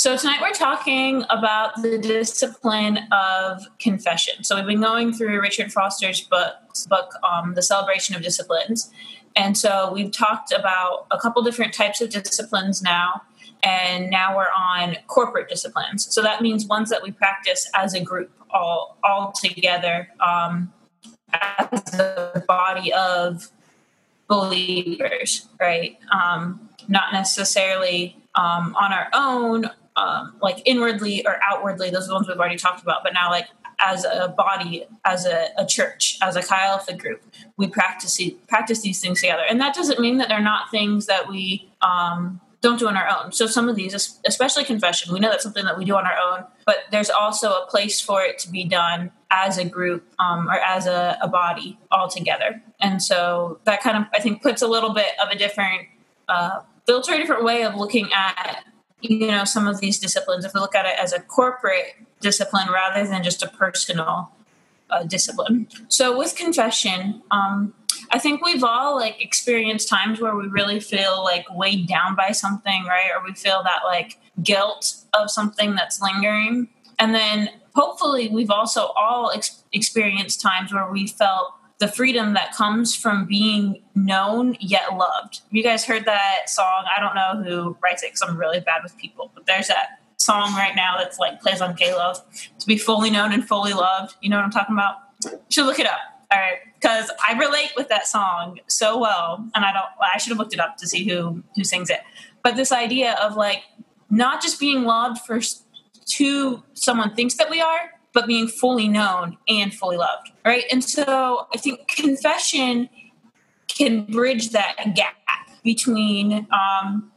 So tonight we're talking about the discipline of confession. So we've been going through Richard Foster's book, book um, The Celebration of Disciplines. And so we've talked about a couple different types of disciplines now, and now we're on corporate disciplines. So that means ones that we practice as a group, all all together, um, as a body of believers, right? Um, not necessarily um, on our own, um, like inwardly or outwardly. Those are the ones we've already talked about. But now, like as a body, as a, a church, as a Chi Alpha group, we practice practice these things together. And that doesn't mean that they're not things that we um, don't do on our own. So some of these, especially confession, we know that's something that we do on our own. But there's also a place for it to be done as a group um, or as a, a body all together. And so that kind of, I think, puts a little bit of a different uh, filter, a different way of looking at you know some of these disciplines if we look at it as a corporate discipline rather than just a personal uh, discipline. So with confession um, i think we've all like experienced times where we really feel like weighed down by something right? Or we feel that like guilt of something that's lingering. And then hopefully we've also all ex- experienced times where we felt the freedom that comes from being known yet loved. You guys heard that song? I don't know who writes it because I'm really bad with people, but there's that song right now that's like plays on K Love to be fully known and fully loved. You know what I'm talking about? You should look it up. All right, because I relate with that song so well, and I don't. I should have looked it up to see who who sings it. But this idea of like not just being loved for who someone thinks that we are, but being fully known and fully loved, right? And so I think confession can bridge that gap between, um,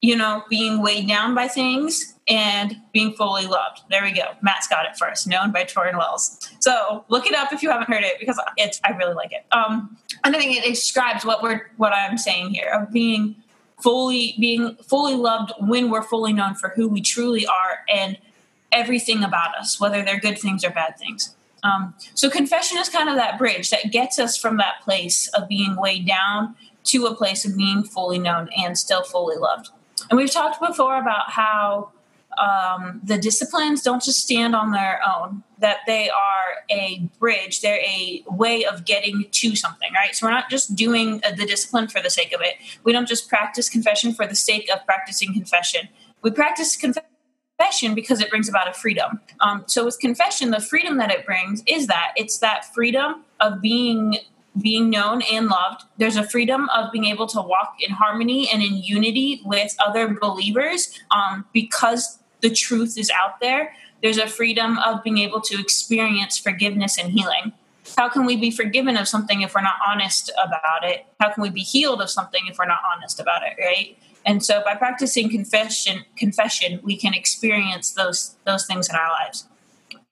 you know, being weighed down by things and being fully loved. There we go. Matt's got it first, known by Tauren Wells. So look it up if you haven't heard it because it's I really like it. Um, and I think it describes what we're what I'm saying here of being fully being fully loved when we're fully known for who we truly are and everything about us, whether they're good things or bad things. Um, so confession is kind of that bridge that gets us from that place of being weighed down to a place of being fully known and still fully loved. And we've talked before about how um, the disciplines don't just stand on their own, that they are a bridge, they're a way of getting to something, right? So we're not just doing the discipline for the sake of it. We don't just practice confession for the sake of practicing confession. We practice confession confession because it brings about a freedom. Um, so with confession, the freedom that it brings is that it's that freedom of being being known and loved. There's a freedom of being able to walk in harmony and in unity with other believers um, because the truth is out there. There's a freedom of being able to experience forgiveness and healing. How can we be forgiven of something if we're not honest about it? How can we be healed of something if we're not honest about it, right? And so by practicing confession, confession, we can experience those those things in our lives.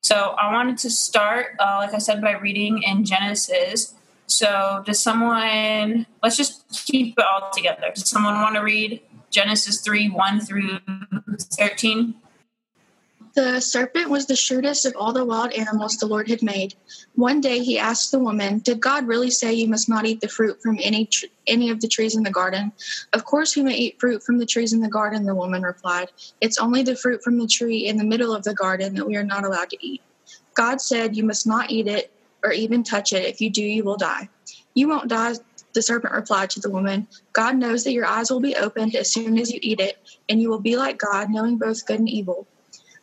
So I wanted to start, uh, like I said, by reading in Genesis. So does someone? Let's just keep it all together. Does someone want to read Genesis three one through thirteen? The serpent was the shrewdest of all the wild animals the Lord had made. One day he asked the woman, Did God really say you must not eat the fruit from any, tr- any of the trees in the garden? Of course we may eat fruit from the trees in the garden, the woman replied. It's only the fruit from the tree in the middle of the garden that we are not allowed to eat. God said, You must not eat it or even touch it. If you do, you will die. You won't die, the serpent replied to the woman. God knows that your eyes will be opened as soon as you eat it, and you will be like God, knowing both good and evil.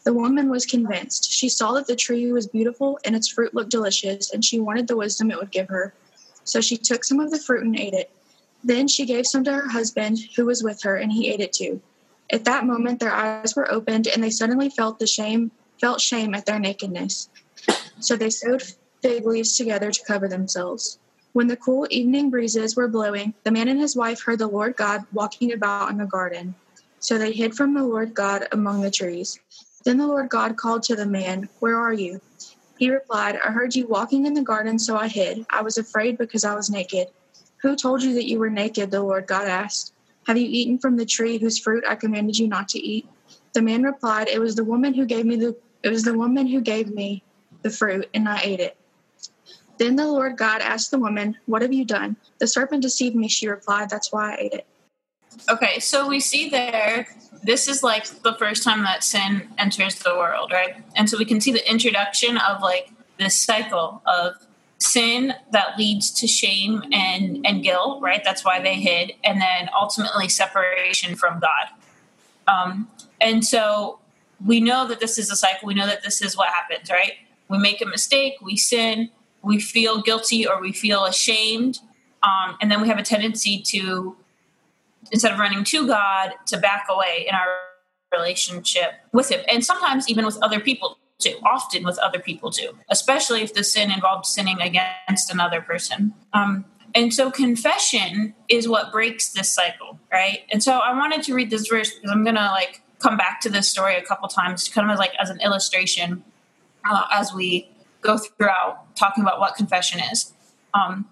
The woman was convinced. She saw that the tree was beautiful and its fruit looked delicious, and she wanted the wisdom it would give her. So she took some of the fruit and ate it. Then she gave some to her husband, who was with her, and he ate it too. At that moment, their eyes were opened, and they suddenly felt the shame felt shame at their nakedness. So they sewed fig leaves together to cover themselves. When the cool evening breezes were blowing, the man and his wife heard the Lord God walking about in the garden. So they hid from the Lord God among the trees. Then the Lord God called to the man, Where are you? He replied, I heard you walking in the garden, so I hid. I was afraid because I was naked. Who told you that you were naked? The Lord God asked. Have you eaten from the tree whose fruit I commanded you not to eat? The man replied, It was the woman who gave me the it was the woman who gave me the fruit, and I ate it. Then the Lord God asked the woman, What have you done? The serpent deceived me, she replied. That's why I ate it. Okay, so we see there this is like the first time that sin enters the world, right? And so we can see the introduction of like this cycle of sin that leads to shame and and guilt, right? That's why they hid, and then ultimately separation from God. Um, and so we know that this is a cycle. We know that this is what happens, right? We make a mistake, we sin, we feel guilty or we feel ashamed, um, and then we have a tendency to instead of running to God, to back away in our relationship with Him. And sometimes even with other people too, often with other people too, especially if the sin involved sinning against another person. Um, and so confession is what breaks this cycle, right? And so I wanted to read this verse because I'm going to like come back to this story a couple times, kind of like as an illustration uh, as we go throughout talking about what confession is. Um,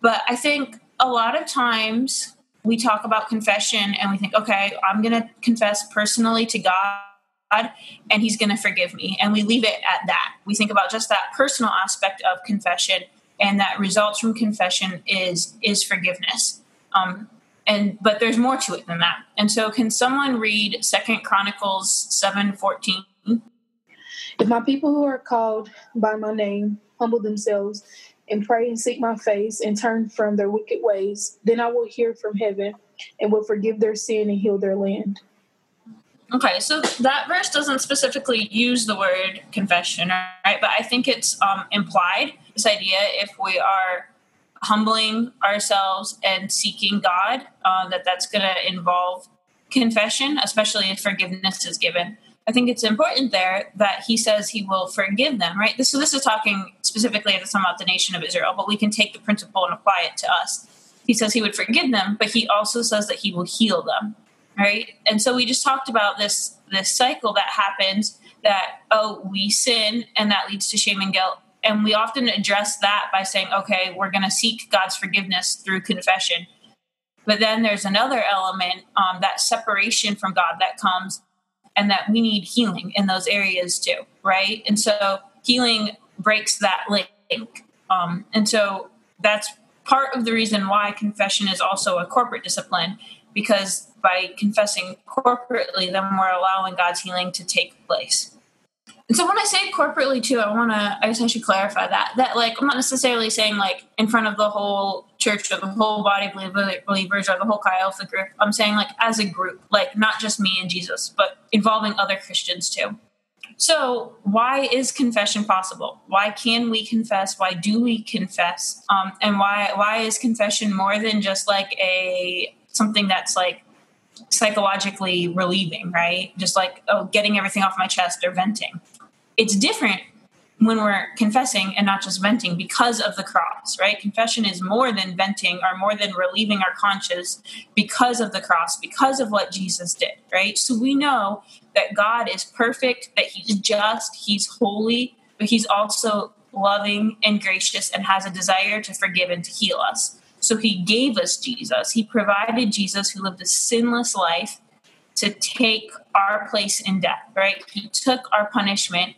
but I think a lot of times we talk about confession and we think, okay, I'm going to confess personally to God and he's going to forgive me. And we leave it at that. We think about just that personal aspect of confession and that results from confession is is forgiveness. Um, and but there's more to it than that. And so can someone read Second Chronicles 7:14? If my people who are called by my name humble themselves and pray and seek my face and turn from their wicked ways, then I will hear from heaven and will forgive their sin and heal their land. Okay, so that verse doesn't specifically use the word confession, right? But I think it's um, implied this idea if we are humbling ourselves and seeking God, uh, that that's going to involve confession, especially if forgiveness is given. I think it's important there that he says he will forgive them, right? This, so this is talking specifically at the time about the nation of Israel, but we can take the principle and apply it to us. He says he would forgive them, but he also says that he will heal them, right? And so we just talked about this this cycle that happens that oh we sin and that leads to shame and guilt, and we often address that by saying okay we're going to seek God's forgiveness through confession. But then there's another element, um, that separation from God that comes and that we need healing in those areas too, right? And so healing breaks that link. Um, and so that's part of the reason why confession is also a corporate discipline, because by confessing corporately, then we're allowing God's healing to take place. And so when I say corporately too, I want to, I guess I should clarify that, that like, I'm not necessarily saying like in front of the whole church or the whole body of believers or the whole Chi Alpha group. I'm saying like as a group, like not just me and Jesus, but involving other Christians too. So, why is confession possible? Why can we confess? Why do we confess? Um, and why why is confession more than just like a something that's like psychologically relieving, right? Just like oh, getting everything off my chest or venting it's different when we're confessing and not just venting because of the cross, right? Confession is more than venting or more than relieving our conscience because of the cross, because of what Jesus did, right? So we know that God is perfect, that He's just, He's holy, but He's also loving and gracious and has a desire to forgive and to heal us. So He gave us Jesus. He provided Jesus who lived a sinless life to take our place in death, right? He took our punishment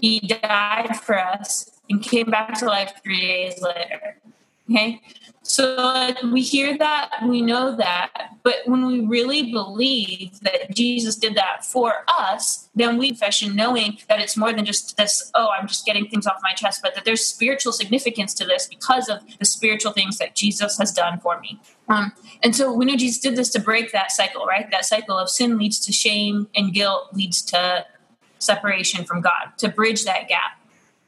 he died for us and came back to life three days later. Okay? So we hear that, we know that, but when we really believe that Jesus did that for us, then we confession knowing that it's more than just this, oh, I'm just getting things off my chest, but that there's spiritual significance to this because of the spiritual things that Jesus has done for me. Um, and so we know Jesus did this to break that cycle, right? That cycle of sin leads to shame and guilt leads to separation from God to bridge that gap.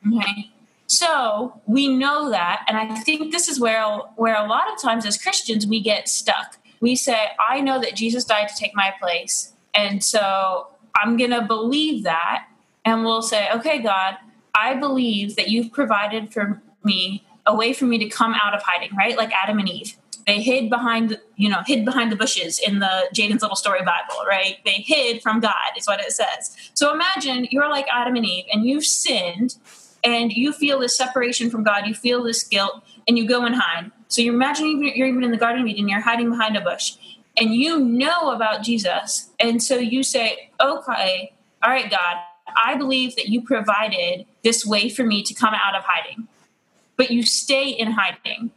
Mm-hmm. Okay. So we know that, and I think this is where where a lot of times as Christians we get stuck. We say, "I know that Jesus died to take my place, and so I'm going to believe that." And we'll say, "Okay, God, I believe that you've provided for me a way for me to come out of hiding, right? Like Adam and Eve they hid behind you know hid behind the bushes in the jaden's little story bible right? They hid from god is what it says. So imagine you're like adam and eve and you've sinned and you feel this separation from god you feel this guilt and you go and hide. So you imagine you're even in the garden of eden you're hiding behind a bush and you know about jesus and so you say okay all right god i believe that you provided this way for me to come out of hiding. But you stay in hiding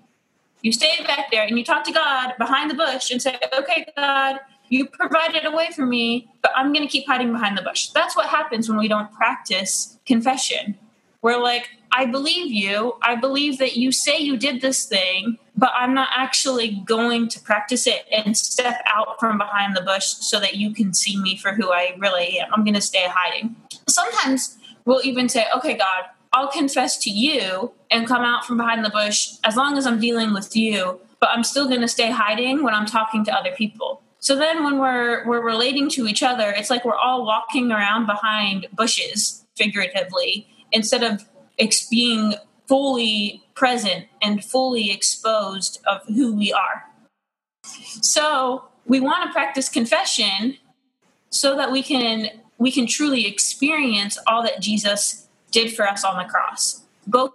you stay back there and you talk to God behind the bush and say, okay, God, you provided a way for me, but I'm going to keep hiding behind the bush. That's what happens when we don't practice confession. We're like, I believe you. I believe that you say you did this thing, but I'm not actually going to practice it and step out from behind the bush so that you can see me for who I really am. I'm going to stay hiding. Sometimes we'll even say, okay, God, I'll confess to you and come out from behind the bush as long as I'm dealing with you, but I'm still going to stay hiding when I'm talking to other people. So then when we're we're relating to each other, it's like we're all walking around behind bushes figuratively instead of ex- being fully present and fully exposed of who we are. So we want to practice confession so that we can we can truly experience all that Jesus did for us on the cross. Both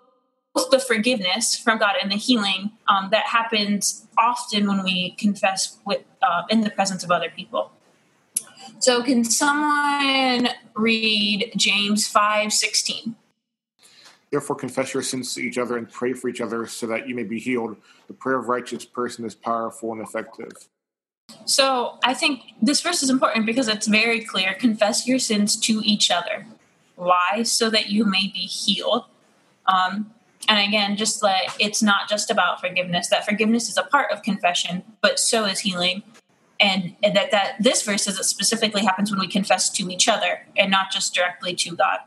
the forgiveness from God and the healing um, that happens often when we confess with uh, in the presence of other people. So, can someone read James five sixteen? Therefore, confess your sins to each other and pray for each other so that you may be healed. The prayer of righteous person is powerful and effective. So, I think this verse is important because it's very clear. Confess your sins to each other. Why? So that you may be healed. Um, and again, just like it's not just about forgiveness, that forgiveness is a part of confession, but so is healing. And, and that, that this verse says it specifically happens when we confess to each other and not just directly to God.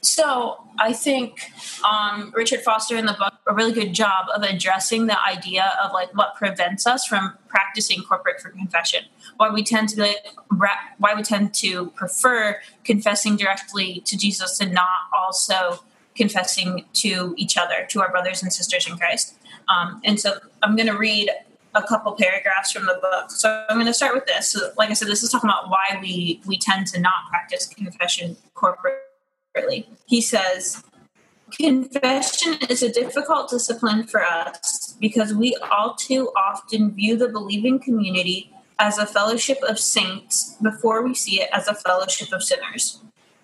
So I think um, Richard Foster in the book a really good job of addressing the idea of like what prevents us from practicing corporate for confession. Why we tend to be like, why we tend to prefer confessing directly to Jesus and not also confessing to each other, to our brothers and sisters in Christ. Um, and so I'm going to read a couple paragraphs from the book. So I'm going to start with this. So, like I said, this is talking about why we we tend to not practice confession corporately. He says. Confession is a difficult discipline for us because we all too often view the believing community as a fellowship of saints before we see it as a fellowship of sinners.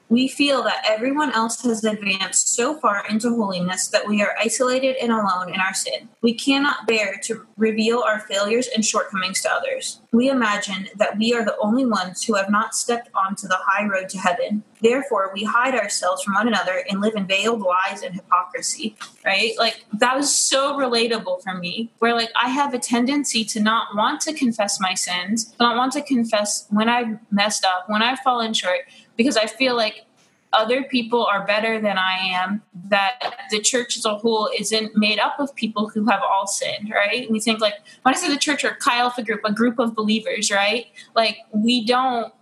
We feel that everyone else has advanced so far into holiness that we are isolated and alone in our sin. We cannot bear to reveal our failures and shortcomings to others. We imagine that we are the only ones who have not stepped onto the high road to heaven. Therefore, we hide ourselves from one another and live in veiled lies and hypocrisy, right? Like, that was so relatable for me, where, like, I have a tendency to not want to confess my sins, not want to confess when I've messed up, when I've fallen short because I feel like other people are better than I am, that the church as a whole isn't made up of people who have all sinned, right? We think like when I say the church or Chi Alpha group, a group of believers, right? Like we don't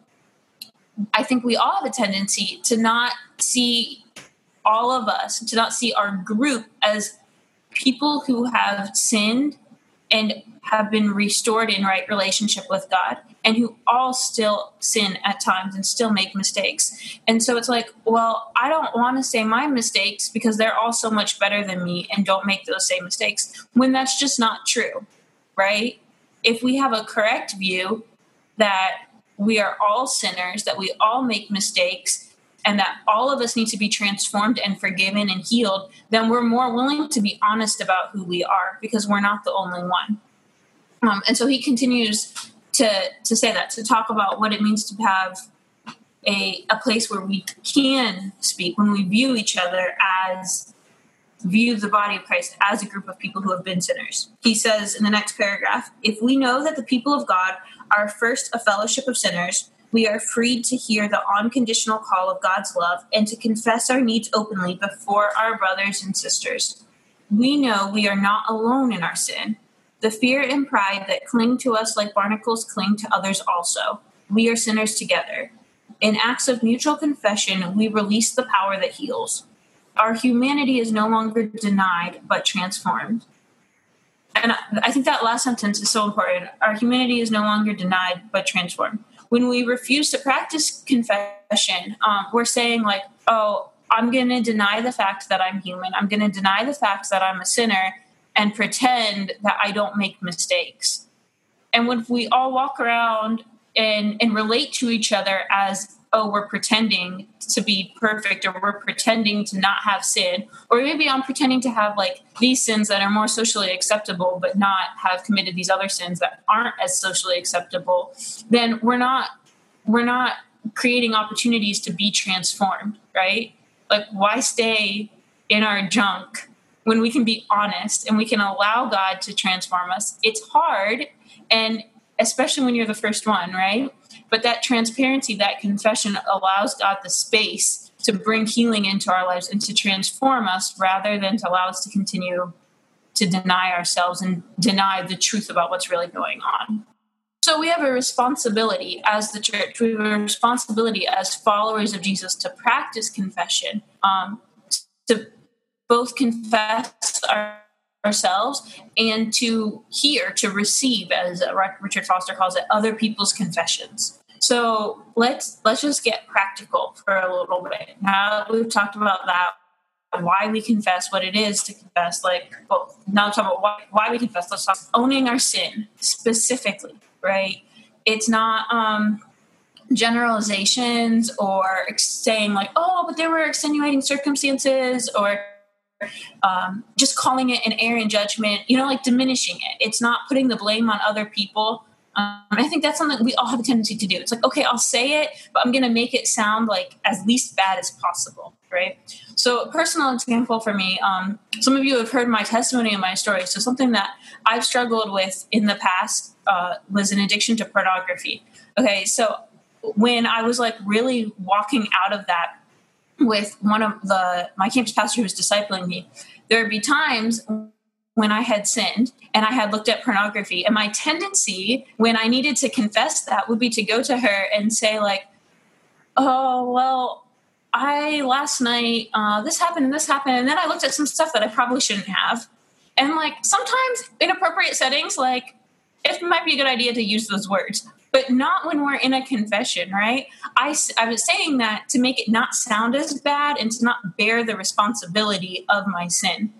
I think we all have a tendency to not see all of us, to not see our group as people who have sinned and have been restored in right relationship with God and who all still sin at times and still make mistakes. And so it's like, well, I don't want to say my mistakes because they're all so much better than me and don't make those same mistakes when that's just not true, right? If we have a correct view that we are all sinners, that we all make mistakes, and that all of us need to be transformed and forgiven and healed, then we're more willing to be honest about who we are because we're not the only one. Um, and so he continues to to say that to talk about what it means to have a a place where we can speak when we view each other as view the body of Christ as a group of people who have been sinners. He says in the next paragraph, if we know that the people of God are first a fellowship of sinners, we are freed to hear the unconditional call of God's love and to confess our needs openly before our brothers and sisters. We know we are not alone in our sin. The fear and pride that cling to us like barnacles cling to others also. We are sinners together. In acts of mutual confession, we release the power that heals. Our humanity is no longer denied, but transformed. And I think that last sentence is so important. Our humanity is no longer denied, but transformed. When we refuse to practice confession, um, we're saying, like, oh, I'm going to deny the fact that I'm human. I'm going to deny the fact that I'm a sinner and pretend that I don't make mistakes. And when we all walk around and, and relate to each other as oh, we're pretending to be perfect or we're pretending to not have sin, or maybe I'm pretending to have like these sins that are more socially acceptable, but not have committed these other sins that aren't as socially acceptable, then we're not we're not creating opportunities to be transformed, right? Like why stay in our junk when we can be honest and we can allow God to transform us? It's hard and especially when you're the first one, right? But that transparency, that confession allows God the space to bring healing into our lives and to transform us rather than to allow us to continue to deny ourselves and deny the truth about what's really going on. So we have a responsibility as the church, we have a responsibility as followers of Jesus to practice confession, um, to both confess our ourselves and to hear, to receive, as Richard Foster calls it, other people's confessions. So let's let's just get practical for a little bit. Now we've talked about that, why we confess, what it is to confess. Like, well, now talk about why, why we confess. Let's talk owning our sin specifically, right? It's not um, generalizations or saying like, oh, but there were extenuating circumstances or um, just calling it an error in judgment, you know, like diminishing it. It's not putting the blame on other people. Um, I think that's something we all have a tendency to do. It's like, okay, I'll say it, but I'm going to make it sound like as least bad as possible, right? So, personal example for me, um, some of you have heard my testimony and my story. So, something that I've struggled with in the past uh, was an addiction to pornography. Okay, so when I was like really walking out of that with one of the my campus pastor who was discipling me, there would be times when I had sinned and I had looked at pornography, and my tendency when I needed to confess that would be to go to her and say like, "Oh well, I last night uh, this happened and this happened, and then I looked at some stuff that I probably shouldn't have." And like sometimes inappropriate settings, like it might be a good idea to use those words but not when we're in a confession, right? I, I was saying that to make it not sound as bad and to not bear the responsibility of my sin.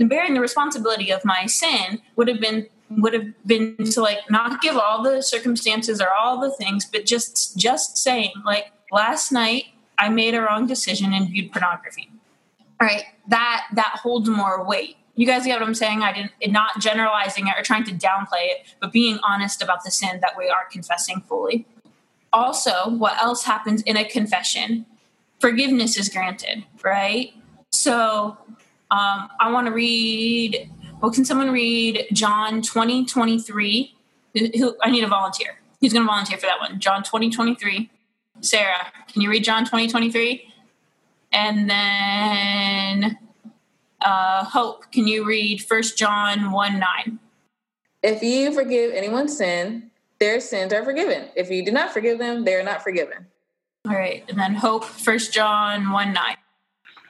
And bearing the responsibility of my sin would have been would have been to like not give all the circumstances or all the things, but just just saying like last night I made a wrong decision and viewed pornography. All right, that that holds more weight you guys get what I'm saying? I didn't not generalizing it or trying to downplay it, but being honest about the sin that we are confessing fully. Also, what else happens in a confession? Forgiveness is granted, right? So um, I want to read. Well, can someone read John 20, 23? Who, I need a volunteer. Who's going to volunteer for that one? John 20, 23. Sarah, can you read John 20, 23? And then uh, Hope, can you read First John 1 9? If you forgive anyone's sin, their sins are forgiven. If you do not forgive them, they are not forgiven. All right. And then Hope, First John 1 9.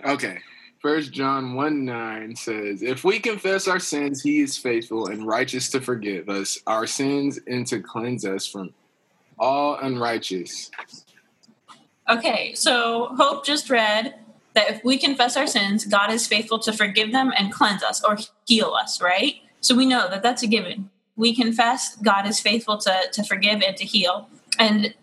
Okay. First John 1 9 says, If we confess our sins, he is faithful and righteous to forgive us our sins and to cleanse us from all unrighteous. Okay, so Hope just read that if we confess our sins, God is faithful to forgive them and cleanse us or heal us, right? So we know that that's a given. We confess, God is faithful to, to forgive and to heal. And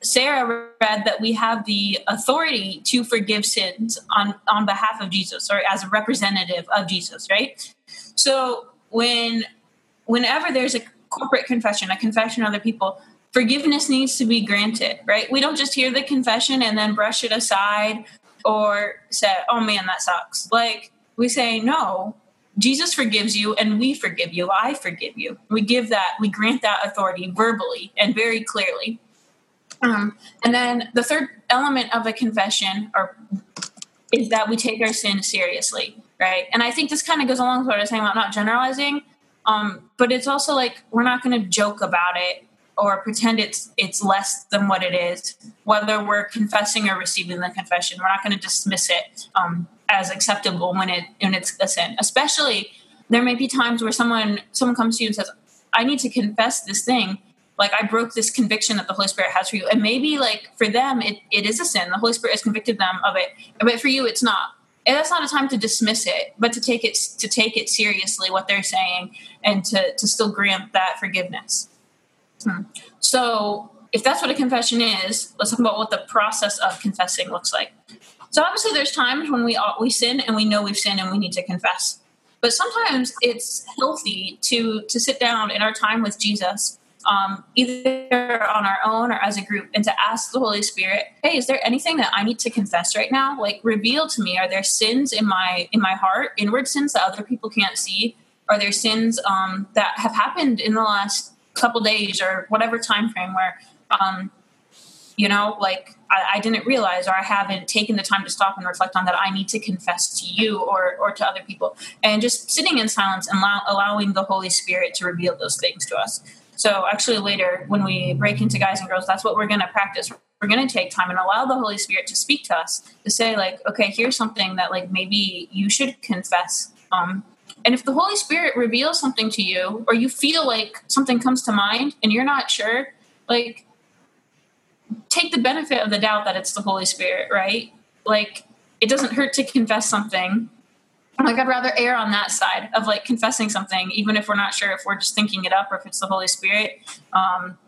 Sarah read that we have the authority to forgive sins on, on behalf of Jesus or as a representative of Jesus, right? So when whenever there's a corporate confession, a confession of other people, forgiveness needs to be granted, right? We don't just hear the confession and then brush it aside or say, oh man, that sucks. Like we say, no, Jesus forgives you and we forgive you. I forgive you. We give that, we grant that authority verbally and very clearly. Um, and then the third element of a confession or is that we take our sin seriously, right? And I think this kind of goes along with what I was saying about not generalizing. Um, but it's also like we're not going to joke about it or pretend it's it's less than what it is whether we're confessing or receiving the confession we're not going to dismiss it um, as acceptable when it when it's a sin. Especially there may be times where someone someone comes to you and says i need to confess this thing. Like i broke this conviction that the holy spirit has for you. And maybe like for them it, it is a sin. The holy spirit has convicted them of it. But for you it's not. And that's not a time to dismiss it but to take it to take it seriously what they're saying and to to still grant that forgiveness So if that's what a confession is, let's talk about what the process of confessing looks like. So obviously, there's times when we we sin and we know we've sinned and we need to confess. But sometimes it's healthy to to sit down in our time with Jesus, um, either on our own or as a group, and to ask the Holy Spirit, "Hey, is there anything that I need to confess right now? Like, reveal to me. Are there sins in my in my heart, inward sins that other people can't see? Are there sins um, that have happened in the last couple days or whatever time frame where um, you know like I, I, didn't realize or i haven't taken the time to stop and reflect on that i need to confess to you or or to other people. And just sitting in silence and allow, allowing the holy spirit to reveal those things to us. So actually later when we break into guys and girls that's what we're going to practice. We're going to take time and allow the holy spirit to speak to us to say like okay here's something that like maybe you should confess um, and if the holy spirit reveals something to you or you feel like something comes to mind and you're not sure like take the benefit of the doubt that it's the Holy Spirit, right? Like it doesn't hurt to confess something. Like I'd rather err on that side of like confessing something, even if we're not sure if we're just thinking it up or if it's the Holy Spirit, um,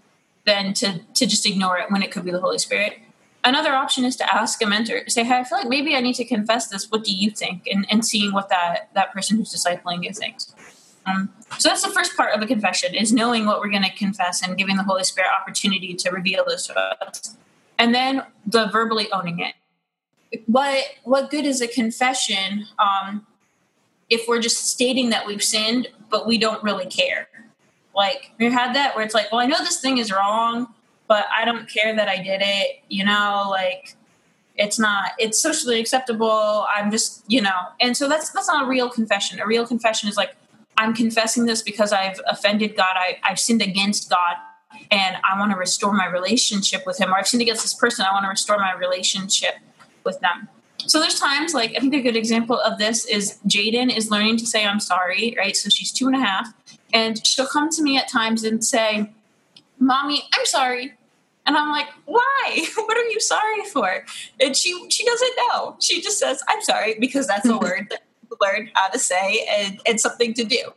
than to to just ignore it when it could be the Holy Spirit. Another option is to ask a mentor, say, "Hey, I feel like maybe I need to confess this. What do you think?" And and seeing what that that person who's discipling you thinks. Um, so that's the first part of a confession is knowing what we're going to confess and giving the Holy Spirit opportunity to reveal this to us. And then the verbally owning it. What what good is a confession um, if we're just stating that we've sinned, but we don't really care? Like you had that where it's like, well, I know this thing is wrong, but I don't care that I did it. You know, like it's not it's socially acceptable. I'm just you know, and so that's that's not a real confession. A real confession is like I'm confessing this because I've offended God. I, I've sinned against God and I want to restore my relationship with Him. Or I've sinned against this person. I want to restore my relationship with them. So there's times like I think a good example of this is Jaden is learning to say I'm sorry, right? So she's two and a half, and she'll come to me at times and say, "Mommy, I'm sorry," and I'm like, "Why? what are you sorry for?" And she she doesn't know. She just says, "I'm sorry," because that's a word that you learn how to say and, and something to do.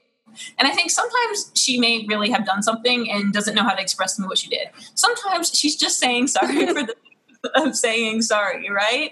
And I think sometimes she may really have done something and doesn't know how to express to me what she did. Sometimes she's just saying sorry for the of saying sorry, right?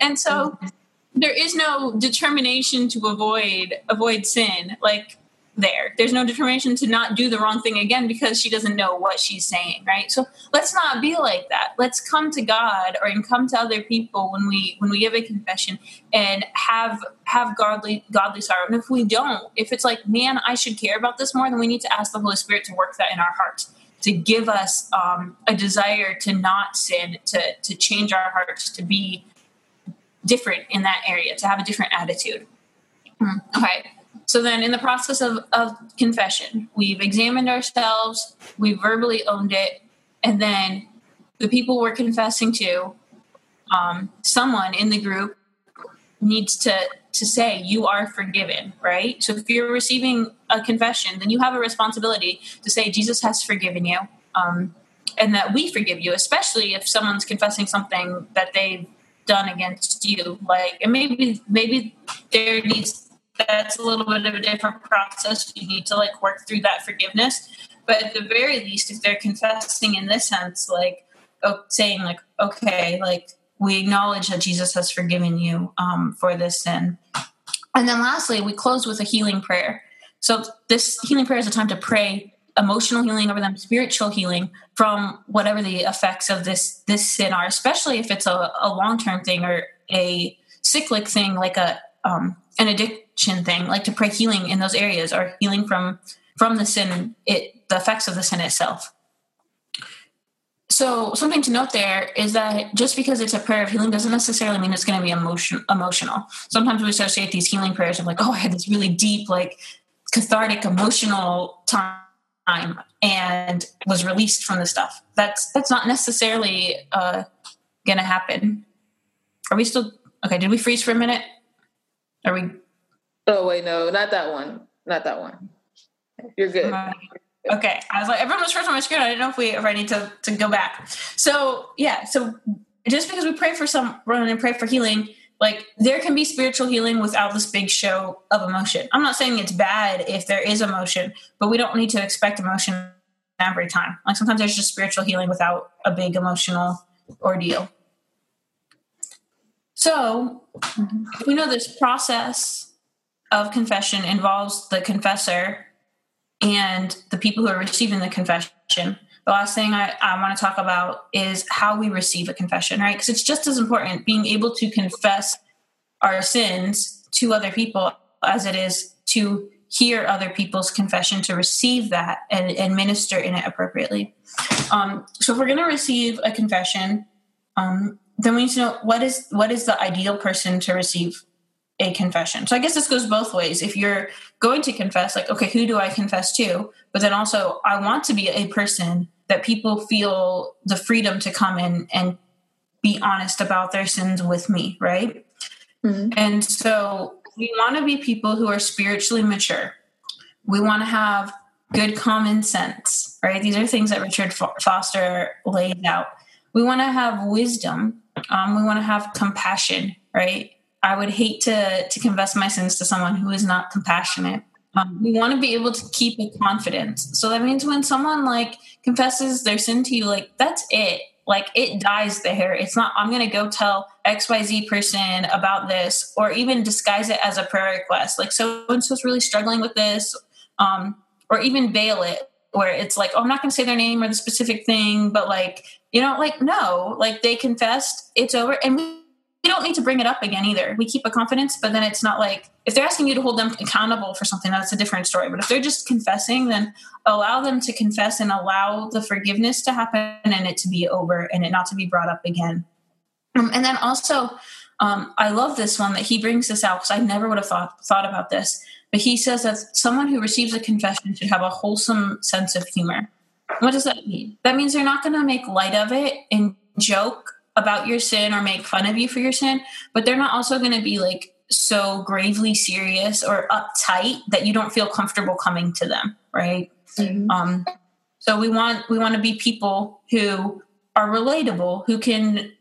And so mm-hmm. there is no determination to avoid avoid sin. Like there. There's no determination to not do the wrong thing again because she doesn't know what she's saying, right? So let's not be like that. Let's come to God or and come to other people when we when we give a confession and have have godly godly sorrow. And if we don't, if it's like, man, I should care about this more, then we need to ask the Holy Spirit to work that in our hearts, to give us um, a desire to not sin, to to change our hearts, to be different in that area, to have a different attitude. Hmm. Okay. So then, in the process of, of confession, we've examined ourselves, we verbally owned it, and then the people we're confessing to, um, someone in the group needs to to say you are forgiven right? So if you're receiving a confession then you have a responsibility to say jesus has forgiven you um, and that we forgive you especially if someone's confessing something that they've done against you. Like and maybe maybe there needs that's a little bit of a different process. You need to like work through that forgiveness. But at the very least, if they're confessing in this sense, like saying like, okay, like we acknowledge that Jesus has forgiven you um, for this sin. And then lastly, we close with a healing prayer. So this healing prayer is a time to pray emotional healing over them, spiritual healing from whatever the effects of this this sin are, especially if it's a, a long term thing or a cyclic thing like a um, an addiction thing, like to pray healing in those areas or healing from from the sin, it the effects of the sin itself. So something to note there is that just because it's a prayer of healing doesn't necessarily mean it's going to be emotion emotional. Sometimes we associate these healing prayers of like, oh, I had this really deep, like cathartic, emotional time and was released from the stuff. That's that's not necessarily uh, going to happen. Are we still okay? Did we freeze for a minute? Are we? Oh wait, no, not that one. Not that one. You're good. Okay, I was like, everyone was first on my screen. I didn't know if we if I need to to go back. So yeah, so just because we pray for someone and pray for healing, like there can be spiritual healing without this big show of emotion. I'm not saying it's bad if there is emotion, but we don't need to expect emotion every time. Like sometimes there's just spiritual healing without a big emotional ordeal. So we know this process of confession involves the confessor and the people who are receiving the confession. The last thing I, I want to talk about is how we receive a confession, right? Because it's just as important being able to confess our sins to other people as it is to hear other people's confession, to receive that and, minister in it appropriately. Um, so if we're going to receive a confession, um, then we need to know what is what is the ideal person to receive a confession. So I guess this goes both ways. If you're going to confess, like, okay, who do I confess to? But then also, I want to be a person that people feel the freedom to come in and be honest about their sins with me, right? Mm-hmm. And so we want to be people who are spiritually mature. We want to have good common sense, right? These are things that Richard Foster laid out. We want to have wisdom. Um, we want to have compassion, right? I would hate to to confess my sins to someone who is not compassionate. Um, we want to be able to keep a confidence. So that means when someone like confesses their sin to you, like that's it. Like it dies there. It's not, I'm going to go tell XYZ person about this or even disguise it as a prayer request. Like so and so's really struggling with this. Um, or even veil it where it's like, oh, I'm not going to say their name or the specific thing, but like, you know, like, no, like they confessed, it's over. And we we don't need to bring it up again either. We keep a confidence, but then it's not like if they're asking you to hold them accountable for something, that's a different story. But if they're just confessing, then allow them to confess and allow the forgiveness to happen and it to be over and it not to be brought up again. Um, and then also, um, I love this one that he brings this out because I never would have thought thought about this. But he says that someone who receives a confession should have a wholesome sense of humor. What does that mean? That means they're not going to make light of it and joke about your sin or make fun of you for your sin, but they're not also going to be like so gravely serious or uptight that you don't feel comfortable coming to them, right? Mm-hmm. Um, so we want we want to be people who are relatable, who can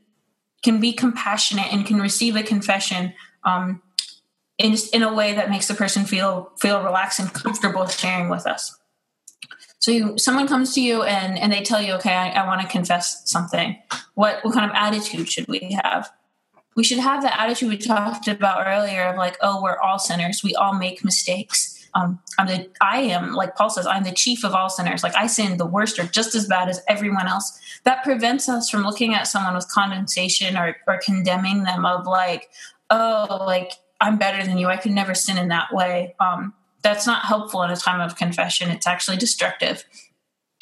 can be compassionate and can receive a confession um, in in a way that makes the person feel feel relaxed and comfortable sharing with us. So you, someone comes to you and, and they tell you, okay, I, I want to confess something. What, what kind of attitude should we have? We should have the attitude we talked about earlier of like, oh, we're all sinners. We all make mistakes. Um, I'm the, I am, like Paul says, I'm the chief of all sinners. Like I sin the worst or just as bad as everyone else. That prevents us from looking at someone with condensation or, or condemning them of like, oh, like I'm better than you. I could never sin in that way. Um, that's not helpful in a time of confession. It's actually destructive.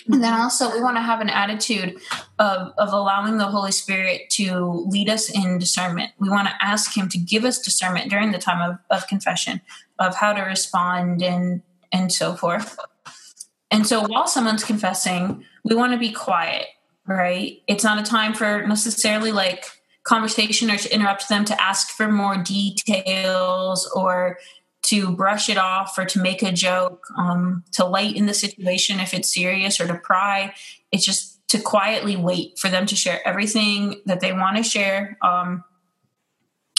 And then also, we want to have an attitude of, of allowing the Holy Spirit to lead us in discernment. We want to ask Him to give us discernment during the time of, of confession, of how to respond and, and so forth. And so, while someone's confessing, we want to be quiet, right? It's not a time for necessarily like conversation or to interrupt them to ask for more details or to brush it off or to make a joke, um, to lighten the situation if it's serious or to pry. It's just to quietly wait for them to share everything that they want to share, um,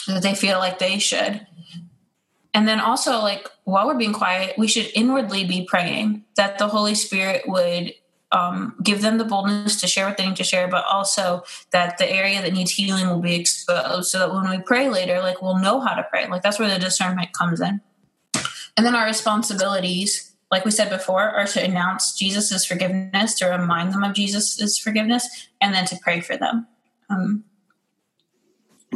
that they feel like they should. And then also, like, while we're being quiet, we should inwardly be praying that the Holy Spirit would um, give them the boldness to share what they need to share, but also that the area that needs healing will be exposed so that when we pray later, like, we'll know how to pray. Like, that's where the discernment comes in. And then our responsibilities, like we said before, are to announce Jesus' forgiveness, to remind them of Jesus' forgiveness, and then to pray for them. Um,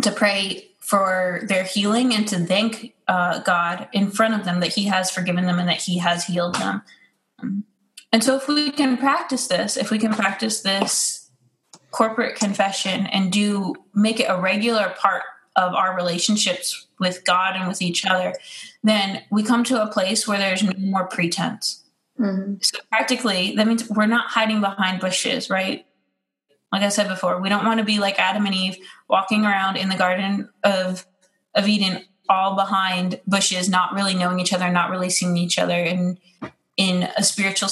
to pray for their healing and to thank uh, God in front of them that He has forgiven them and that He has healed them. Um, and so, if we can practice this, if we can practice this corporate confession and do make it a regular part of our relationships with God and with each other, then we come to a place where there's no more pretense. Mm-hmm. So practically, that means we're not hiding behind bushes, right? Like I said before, we don't want to be like Adam and Eve walking around in the Garden of of Eden, all behind bushes, not really knowing each other, not really seeing each other in in a spiritual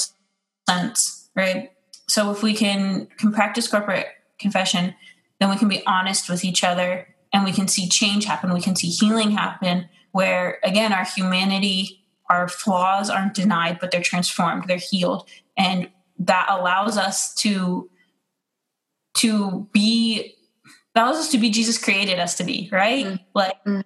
sense, right? So if we can can practice corporate confession, then we can be honest with each other and we can see change happen. We can see healing happen where again our humanity our flaws aren't denied but they're transformed they're healed and that allows us to to be that allows us to be Jesus created us to be, right? Mm. Like mm.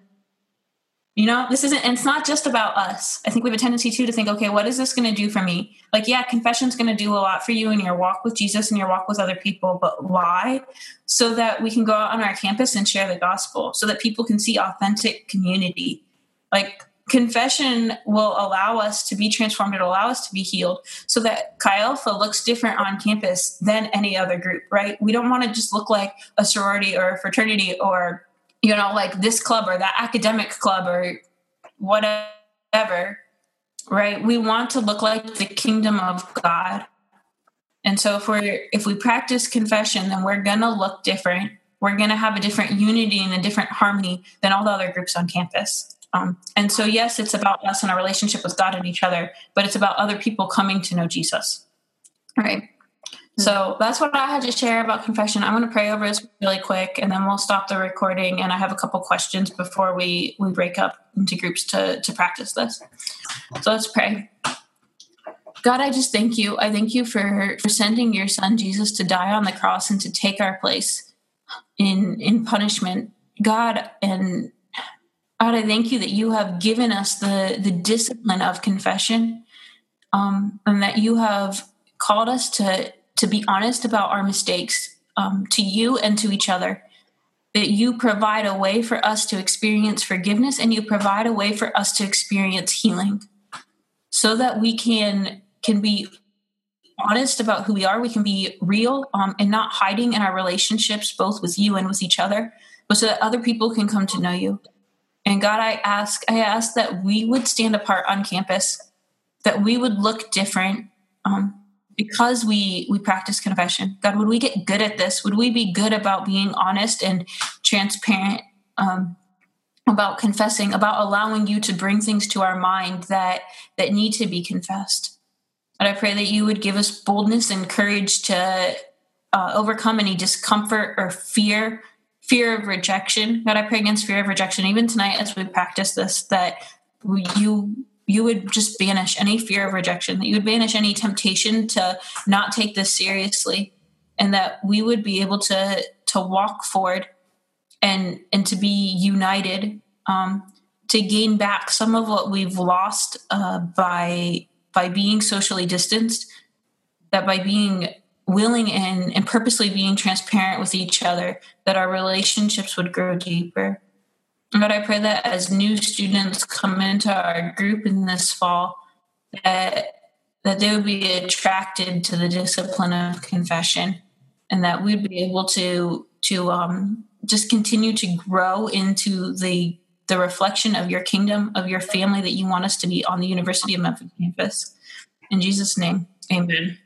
You know, this isn't, and it's not just about us. I think we have a tendency too to think, okay, what is this going to do for me? Like, yeah, confession's going to do a lot for you in your walk with Jesus and your walk with other people, but why? So that we can go out on our campus and share the gospel, so that people can see authentic community. Like, confession will allow us to be transformed, it'll allow us to be healed, so that Chi Alpha looks different on campus than any other group, right? We don't want to just look like a sorority or a fraternity or you know, like this club or that academic club or whatever, right? We want to look like the kingdom of God. And so if we're if we practice confession, then we're gonna look different. We're gonna have a different unity and a different harmony than all the other groups on campus. Um, and so, yes, it's about us and our relationship with God and each other, but it's about other people coming to know Jesus. Right. So that's what I had to share about confession. I'm going to pray over this really quick, and then we'll stop the recording. And I have a couple questions before we we break up into groups to to practice this. So let's pray. God, I just thank you. I thank you for for sending your son Jesus to die on the cross and to take our place in in punishment. God and God, I thank you that you have given us the the discipline of confession, um, and that you have called us to to be honest about our mistakes um, to you and to each other. That you provide a way for us to experience forgiveness and you provide a way for us to experience healing so that we can can be honest about who we are we can be real um, and not hiding in our relationships both with you and with each other but so that other people can come to know you and god i ask i ask that we would stand apart on campus that we would look different um, because we we practice confession god would we get good at this? Would we be good about being honest and transparent um, about confessing about allowing you to bring things to our mind that that need to be confessed? And i pray that you would give us boldness and courage to uh, overcome any discomfort or fear fear of rejection. God i pray against fear of rejection even tonight as we practice this that you you would just banish any fear of rejection, that you would banish any temptation to not take this seriously, and that we would be able to to walk forward and and to be united, um, to gain back some of what we've lost uh, by by being socially distanced, that by being willing and, and purposely being transparent with each other, that our relationships would grow deeper God, I pray that as new students come into our group in this fall, that that they would be attracted to the discipline of confession, and that we'd be able to to um, just continue to grow into the the reflection of your kingdom, of your family that you want us to be on the University of Memphis campus. In Jesus' name, Amen.